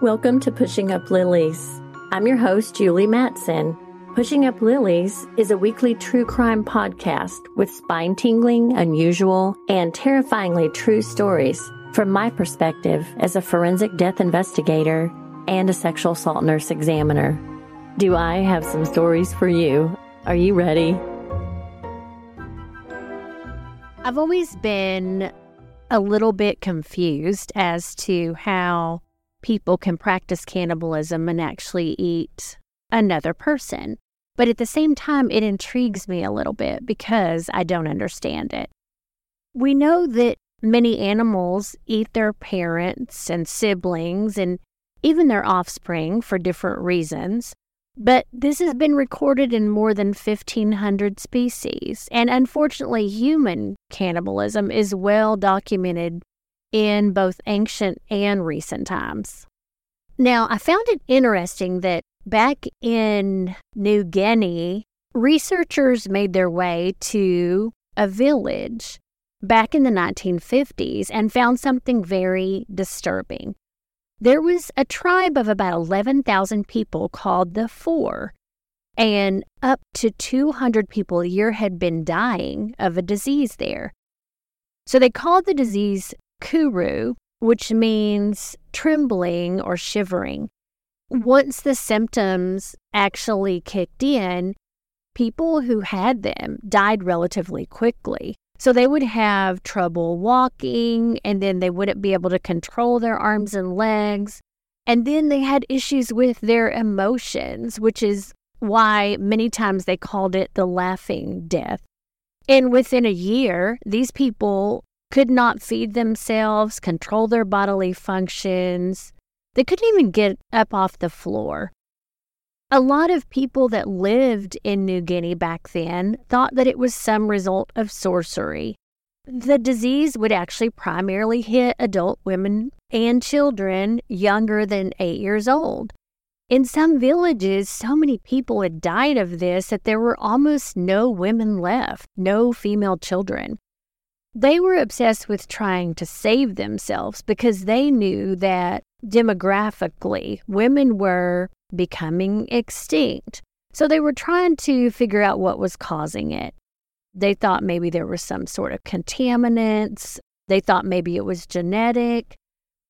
Welcome to Pushing Up Lilies. I'm your host, Julie Mattson. Pushing Up Lilies is a weekly true crime podcast with spine tingling, unusual, and terrifyingly true stories from my perspective as a forensic death investigator and a sexual assault nurse examiner. Do I have some stories for you? Are you ready? I've always been a little bit confused as to how people can practice cannibalism and actually eat another person. But at the same time, it intrigues me a little bit because I don't understand it. We know that many animals eat their parents and siblings and even their offspring for different reasons. But this has been recorded in more than 1,500 species. And unfortunately, human cannibalism is well documented in both ancient and recent times. Now, I found it interesting that back in New Guinea, researchers made their way to a village back in the 1950s and found something very disturbing. There was a tribe of about 11,000 people called the Fore, and up to 200 people a year had been dying of a disease there. So they called the disease kuru, which means trembling or shivering. Once the symptoms actually kicked in, people who had them died relatively quickly. So they would have trouble walking, and then they wouldn't be able to control their arms and legs. And then they had issues with their emotions, which is why many times they called it the laughing death. And within a year, these people could not feed themselves, control their bodily functions. They couldn't even get up off the floor. A lot of people that lived in New Guinea back then thought that it was some result of sorcery. The disease would actually primarily hit adult women and children younger than eight years old. In some villages, so many people had died of this that there were almost no women left, no female children. They were obsessed with trying to save themselves because they knew that demographically, women were becoming extinct. So they were trying to figure out what was causing it. They thought maybe there was some sort of contaminants. They thought maybe it was genetic.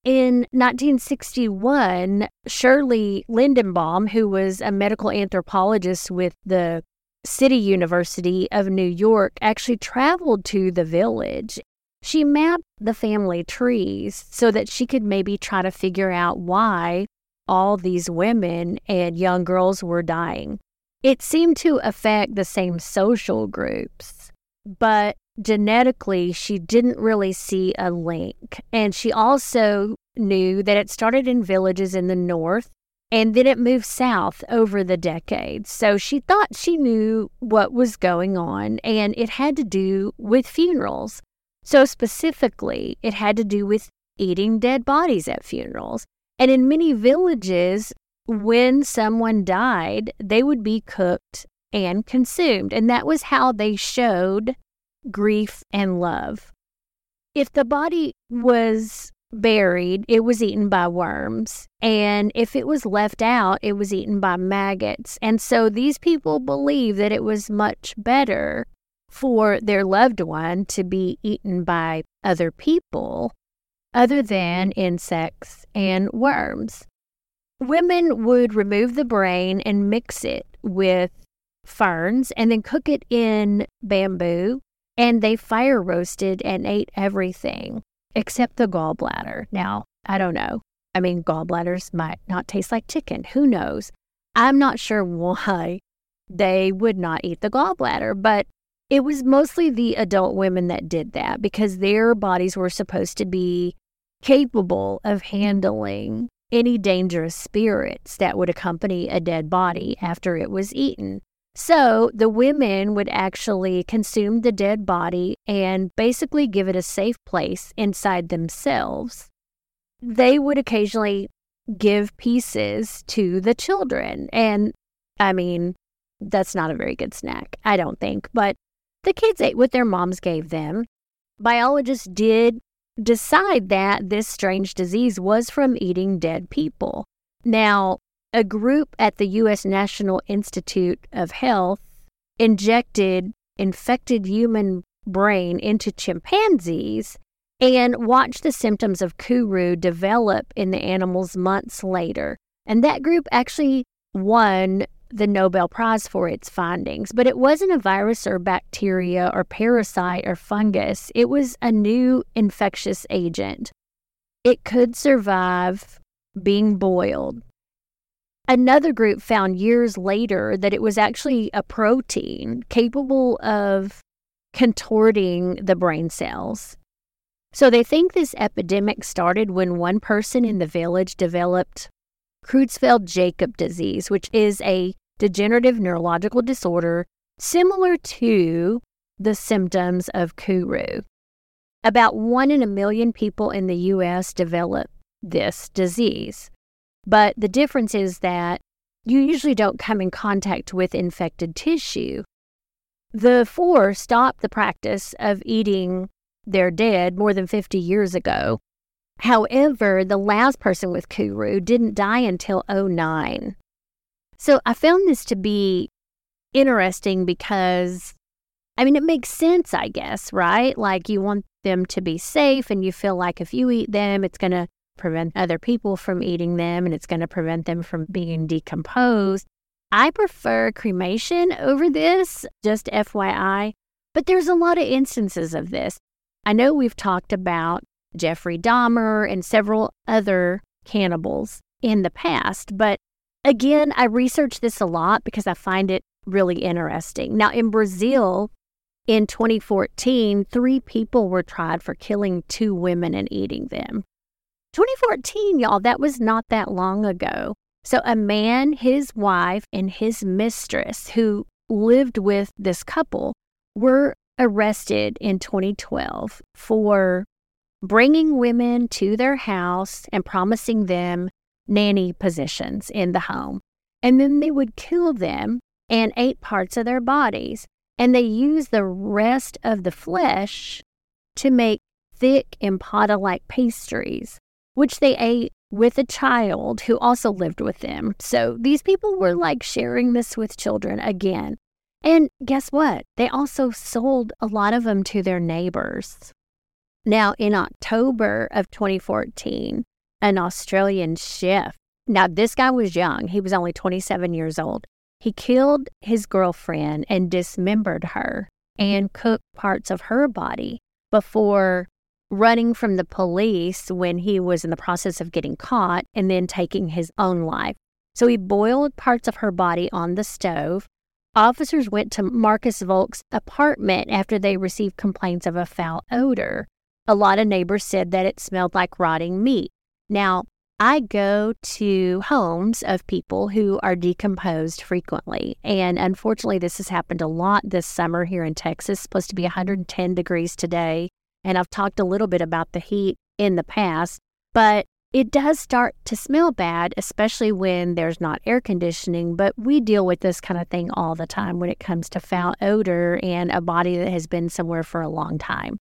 In 1961, Shirley Lindenbaum, who was a medical anthropologist with the City University of New York, actually traveled to the village. She mapped the family trees so that she could maybe try to figure out why all these women and young girls were dying. It seemed to affect the same social groups, but genetically, she didn't really see a link. And she also knew that it started in villages in the north and then it moved south over the decades. So she thought she knew what was going on, and it had to do with funerals. So, specifically, it had to do with eating dead bodies at funerals. And in many villages, when someone died, they would be cooked and consumed. And that was how they showed grief and love. If the body was buried, it was eaten by worms. And if it was left out, it was eaten by maggots. And so these people believe that it was much better for their loved one to be eaten by other people other than insects and worms. Women would remove the brain and mix it with ferns and then cook it in bamboo. And they fire roasted and ate everything except the gallbladder. Now, I don't know. I mean, gallbladders might not taste like chicken. Who knows? I'm not sure why they would not eat the gallbladder, but it was mostly the adult women that did that because their bodies were supposed to be capable of handling any dangerous spirits that would accompany a dead body after it was eaten. So the women would actually consume the dead body and basically give it a safe place inside themselves. They would occasionally give pieces to the children. And I mean, that's not a very good snack, I don't think. But the kids ate what their moms gave them. Biologists did decide that this strange disease was from eating dead people. Now, a group at the U.S. National Institute of Health injected infected human brain into chimpanzees and watched the symptoms of Kuru develop in the animals months later. And that group actually won the Nobel Prize for its findings, but it wasn't a virus or bacteria or parasite or fungus. It was a new infectious agent. It could survive being boiled. Another group found years later that it was actually a protein capable of contorting the brain cells. So they think this epidemic started when one person in the village developed Creutzfeldt Jakob disease, which is a degenerative neurological disorder similar to the symptoms of Kuru. About one in a million people in the U.S. develop this disease. But the difference is that you usually don't come in contact with infected tissue. The Fore stopped the practice of eating their dead more than 50 years ago. However, the last person with Kuru didn't die until 09. So I found this to be interesting because, I mean, it makes sense, I guess, right? Like you want them to be safe, and you feel like if you eat them, it's going to prevent other people from eating them and it's going to prevent them from being decomposed. I prefer cremation over this, just FYI, but there's a lot of instances of this. I know we've talked about Jeffrey Dahmer and several other cannibals in the past, but Again, I researched this a lot because I find it really interesting. Now, in Brazil, in 2014, three people were tried for killing two women and eating them. 2014, y'all, that was not that long ago. So, a man, his wife, and his mistress who lived with this couple were arrested in 2012 for bringing women to their house and promising them nanny positions in the home. And then they would kill them and ate parts of their bodies. And they used the rest of the flesh to make thick empada like pastries, which they ate with a child who also lived with them. So these people were like sharing this with children again. And guess what? They also sold a lot of them to their neighbors. Now, in October of 2014, an Australian chef. Now, this guy was young, he was only 27 years old. He killed his girlfriend and dismembered her and cooked parts of her body before running from the police when he was in the process of getting caught and then taking his own life. So he boiled parts of her body on the stove. Officers went to Marcus Volk's apartment after they received complaints of a foul odor. A lot of neighbors said that it smelled like rotting meat. Now, I go to homes of people who are decomposed frequently. And unfortunately, this has happened a lot this summer here in Texas. It's supposed to be 110 degrees today. And I've talked a little bit about the heat in the past, but it does start to smell bad, especially when there's not air conditioning. But we deal with this kind of thing all the time when it comes to foul odor and a body that has been somewhere for a long time.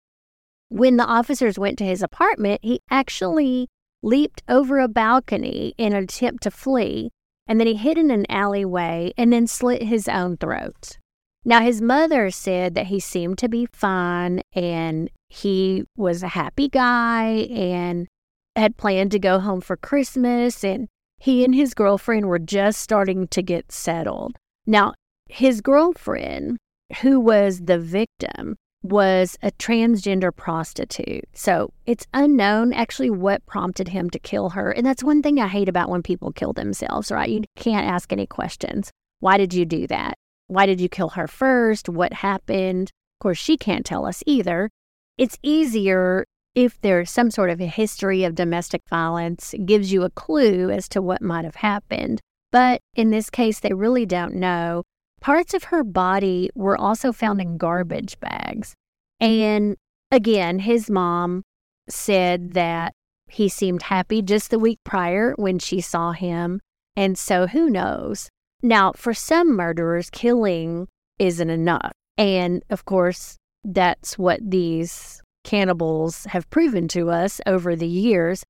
When the officers went to his apartment, he actually leaped over a balcony in an attempt to flee, and then he hid in an alleyway and then slit his own throat. Now, his mother said that he seemed to be fine and he was a happy guy and had planned to go home for Christmas, and he and his girlfriend were just starting to get settled. Now, his girlfriend, who was the victim, was a transgender prostitute. So it's unknown actually what prompted him to kill her. And that's one thing I hate about when people kill themselves, right? You can't ask any questions. Why did you do that? Why did you kill her first? What happened? Of course, she can't tell us either. It's easier if there's some sort of a history of domestic violence, it gives you a clue as to what might have happened. But in this case, they really don't know. Parts of her body were also found in garbage bags. And again, his mom said that he seemed happy just the week prior when she saw him. And so who knows? Now, for some murderers, killing isn't enough. And of course, that's what these cannibals have proven to us over the years,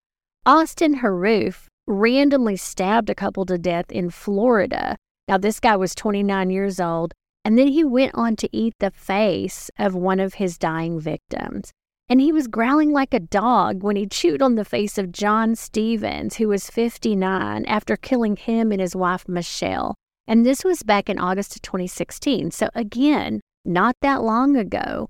Austin Harrouff randomly stabbed a couple to death in Florida. Now, this guy was 29 years old, and then he went on to eat the face of one of his dying victims. And he was growling like a dog when he chewed on the face of John Stevens, who was 59, after killing him and his wife, Michelle. And this was back in August of 2016. So, again, not that long ago.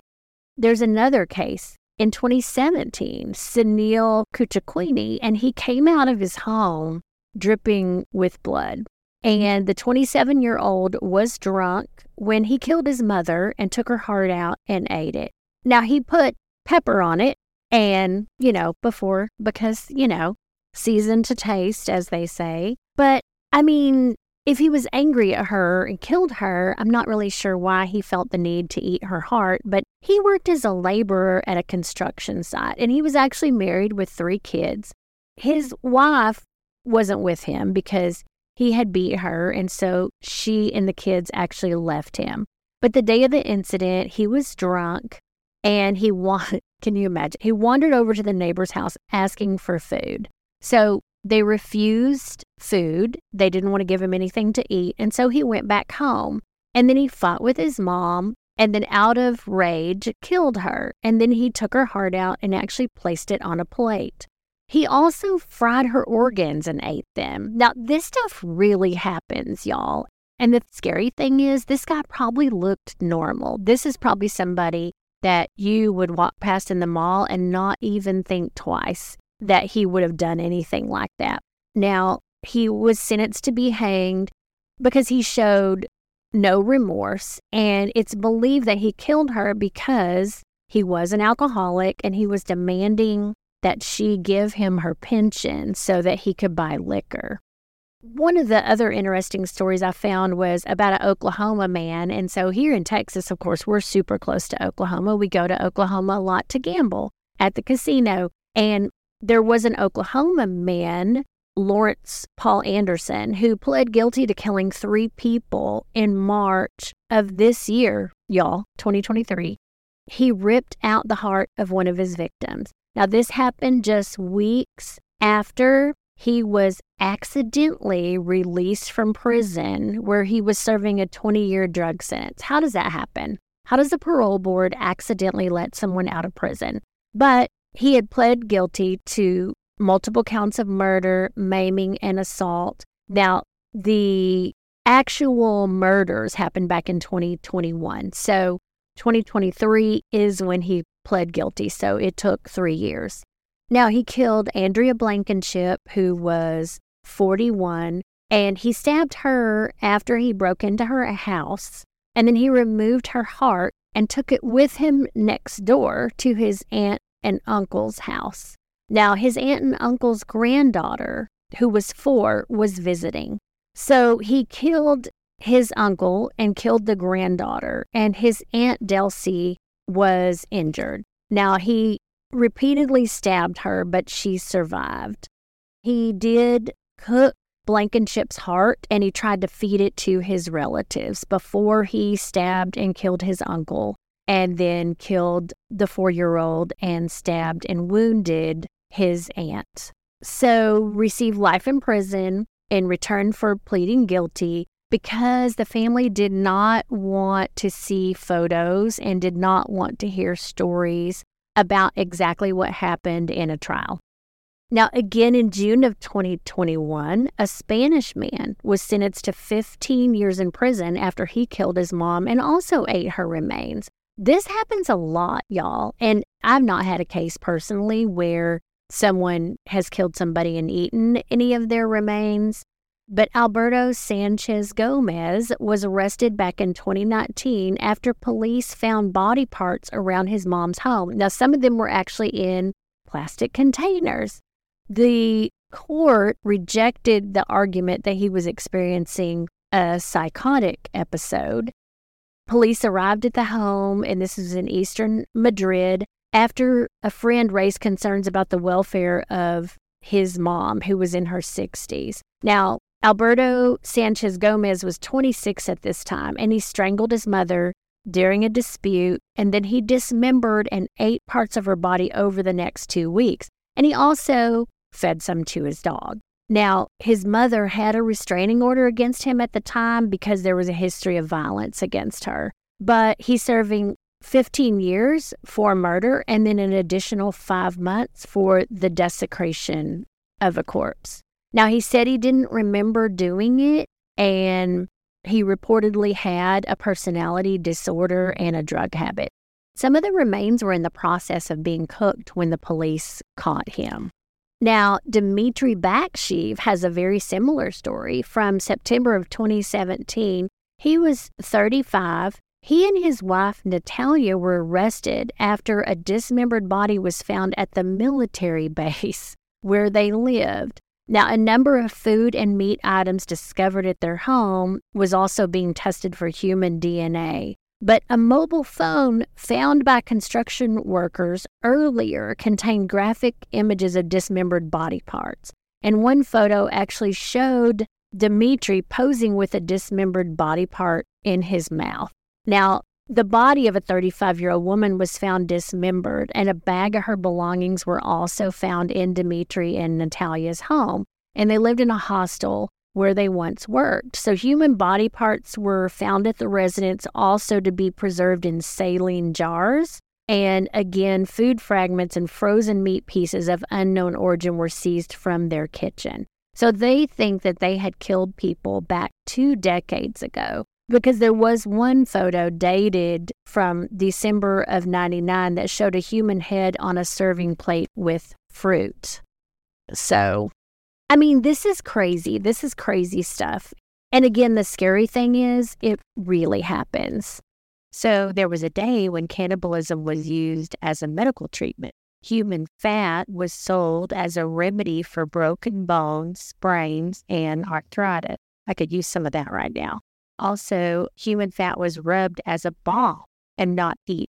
There's another case in 2017, Sunil Kuchakwini, and he came out of his home dripping with blood. And the 27 year old was drunk when he killed his mother and took her heart out and ate it. Now, he put pepper on it and, you know, before, because, you know, season to taste, as they say. But I mean, if he was angry at her and killed her, I'm not really sure why he felt the need to eat her heart, but he worked as a laborer at a construction site and he was actually married with three kids. His wife wasn't with him because he had beat her, and so she and the kids actually left him. But the day of the incident, he was drunk and he wanted, can you imagine? He wandered over to the neighbor's house asking for food. So they refused food. They didn't want to give him anything to eat. And so he went back home. And then he fought with his mom and then, out of rage, killed her. And then he took her heart out and actually placed it on a plate. He also fried her organs and ate them. Now, this stuff really happens, y'all. And the scary thing is, this guy probably looked normal. This is probably somebody that you would walk past in the mall and not even think twice that he would have done anything like that. Now, he was sentenced to be hanged because he showed no remorse. And it's believed that he killed her because he was an alcoholic and he was demanding that she give him her pension so that he could buy liquor. One of the other interesting stories I found was about an Oklahoma man. And so here in Texas, of course, we're super close to Oklahoma. We go to Oklahoma a lot to gamble at the casino. And there was an Oklahoma man, Lawrence Paul Anderson, who pled guilty to killing three people in March of this year, y'all, 2023. He ripped out the heart of one of his victims. Now, this happened just weeks after he was accidentally released from prison where he was serving a 20 year drug sentence. How does that happen? How does the parole board accidentally let someone out of prison? But he had pled guilty to multiple counts of murder, maiming, and assault. Now, the actual murders happened back in 2021. So 2023 is when he pled guilty. So it took three years. Now, he killed Andrea Blankenship, who was 41, and he stabbed her after he broke into her house. And then he removed her heart and took it with him next door to his aunt and uncle's house. Now, his aunt and uncle's granddaughter, who was four, was visiting. So he killed his uncle and killed the granddaughter, and his aunt Delsie was injured. Now, he repeatedly stabbed her, but she survived. He did cook Blankenship's heart and he tried to feed it to his relatives before he stabbed and killed his uncle and then killed the four year old and stabbed and wounded his aunt. So, received life in prison in return for pleading guilty because the family did not want to see photos and did not want to hear stories about exactly what happened in a trial. Now, again in June of 2021, a Spanish man was sentenced to 15 years in prison after he killed his mom and also ate her remains. This happens a lot, y'all. And I've not had a case personally where someone has killed somebody and eaten any of their remains. But Alberto Sanchez Gomez was arrested back in 2019 after police found body parts around his mom's home. Now, some of them were actually in plastic containers. The court rejected the argument that he was experiencing a psychotic episode. Police arrived at the home, and this was in eastern Madrid, after a friend raised concerns about the welfare of his mom, who was in her 60s. Now, Alberto Sanchez Gomez was 26 at this time, and he strangled his mother, during a dispute, and then he dismembered and ate parts of her body over the next two weeks. And he also fed some to his dog. Now, his mother had a restraining order against him at the time because there was a history of violence against her. But he's serving 15 years for murder and then an additional five months for the desecration of a corpse. Now, he said he didn't remember doing it and he reportedly had a personality disorder and a drug habit. Some of the remains were in the process of being cooked when the police caught him. Now, Dmitry Baksheev has a very similar story from September of 2017. He was 35. He and his wife, Natalia, were arrested after a dismembered body was found at the military base where they lived. Now, a number of food and meat items discovered at their home was also being tested for human DNA. But a mobile phone found by construction workers earlier contained graphic images of dismembered body parts. And one photo actually showed Dmitry posing with a dismembered body part in his mouth. Now, the body of a 35 year old woman was found dismembered, and a bag of her belongings were also found in Dmitry and Natalia's home. And they lived in a hostel where they once worked. So human body parts were found at the residence also to be preserved in saline jars. And again, food fragments and frozen meat pieces of unknown origin were seized from their kitchen. So they think that they had killed people back two decades ago because there was one photo dated from December of 99 that showed a human head on a serving plate with fruit. So I mean, this is crazy. This is crazy stuff. And again, the scary thing is, it really happens. So, there was a day when cannibalism was used as a medical treatment. Human fat was sold as a remedy for broken bones, sprains, and arthritis. I could use some of that right now. Also, human fat was rubbed as a balm and not eat.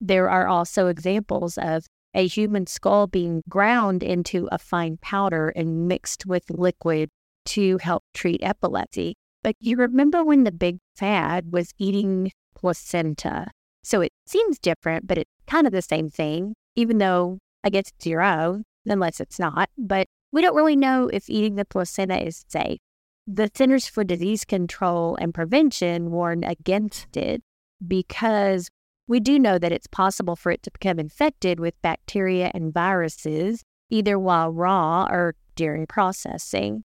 There are also examples of a human skull being ground into a fine powder and mixed with liquid to help treat epilepsy. But you remember when the big fad was eating placenta? So it seems different, but it's kind of the same thing, even though I guess it's zero, unless it's not. But we don't really know if eating the placenta is safe. The Centers for Disease Control and Prevention warned against it because we do know that it's possible for it to become infected with bacteria and viruses, either while raw or during processing.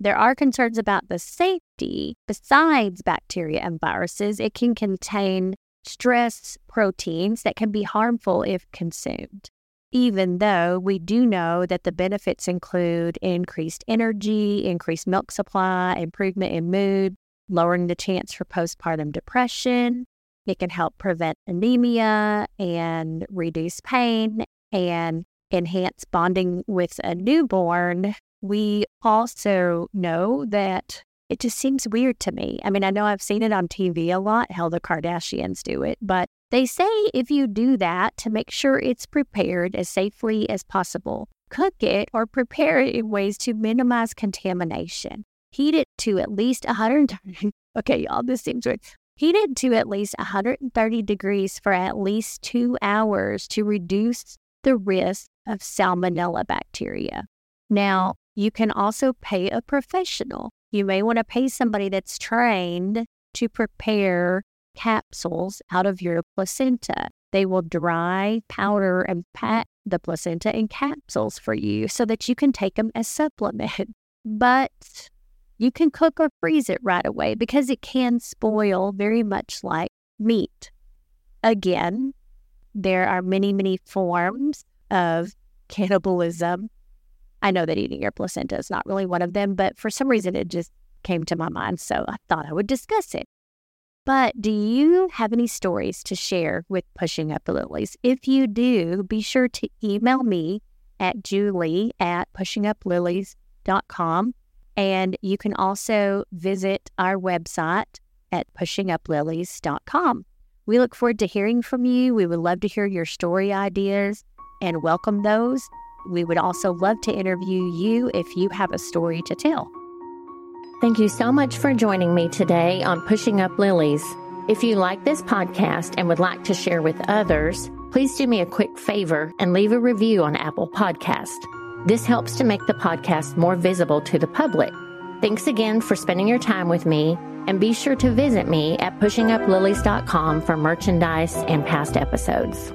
There are concerns about the safety. Besides bacteria and viruses, it can contain stress proteins that can be harmful if consumed. Even though we do know that the benefits include increased energy, increased milk supply, improvement in mood, lowering the chance for postpartum depression, it can help prevent anemia and reduce pain and enhance bonding with a newborn. We also know that it just seems weird to me. I mean, I know I've seen it on TV a lot, how the Kardashians do it, but they say if you do that to make sure it's prepared as safely as possible, cook it or prepare it in ways to minimize contamination. Heat it to at least 100. okay, y'all, this seems weird. Heat it to at least 130 degrees for at least two hours to reduce the risk of salmonella bacteria. Now, you can also pay a professional. You may want to pay somebody that's trained to prepare capsules out of your placenta. They will dry, powder, and pack the placenta in capsules for you so that you can take them as supplement. But you can cook or freeze it right away because it can spoil very much like meat. Again, there are many, many forms of cannibalism. I know that eating your placenta is not really one of them, but for some reason it just came to my mind, so I thought I would discuss it. But do you have any stories to share with Pushing Up the Lilies? If you do, be sure to email me at julie at pushinguplilies.com and you can also visit our website at pushinguplilies.com. We look forward to hearing from you. We would love to hear your story ideas and welcome those. We would also love to interview you if you have a story to tell. Thank you so much for joining me today on Pushing Up Lilies. If you like this podcast and would like to share with others, please do me a quick favor and leave a review on Apple Podcast. This helps to make the podcast more visible to the public. Thanks again for spending your time with me, and be sure to visit me at pushinguplilies.com for merchandise and past episodes.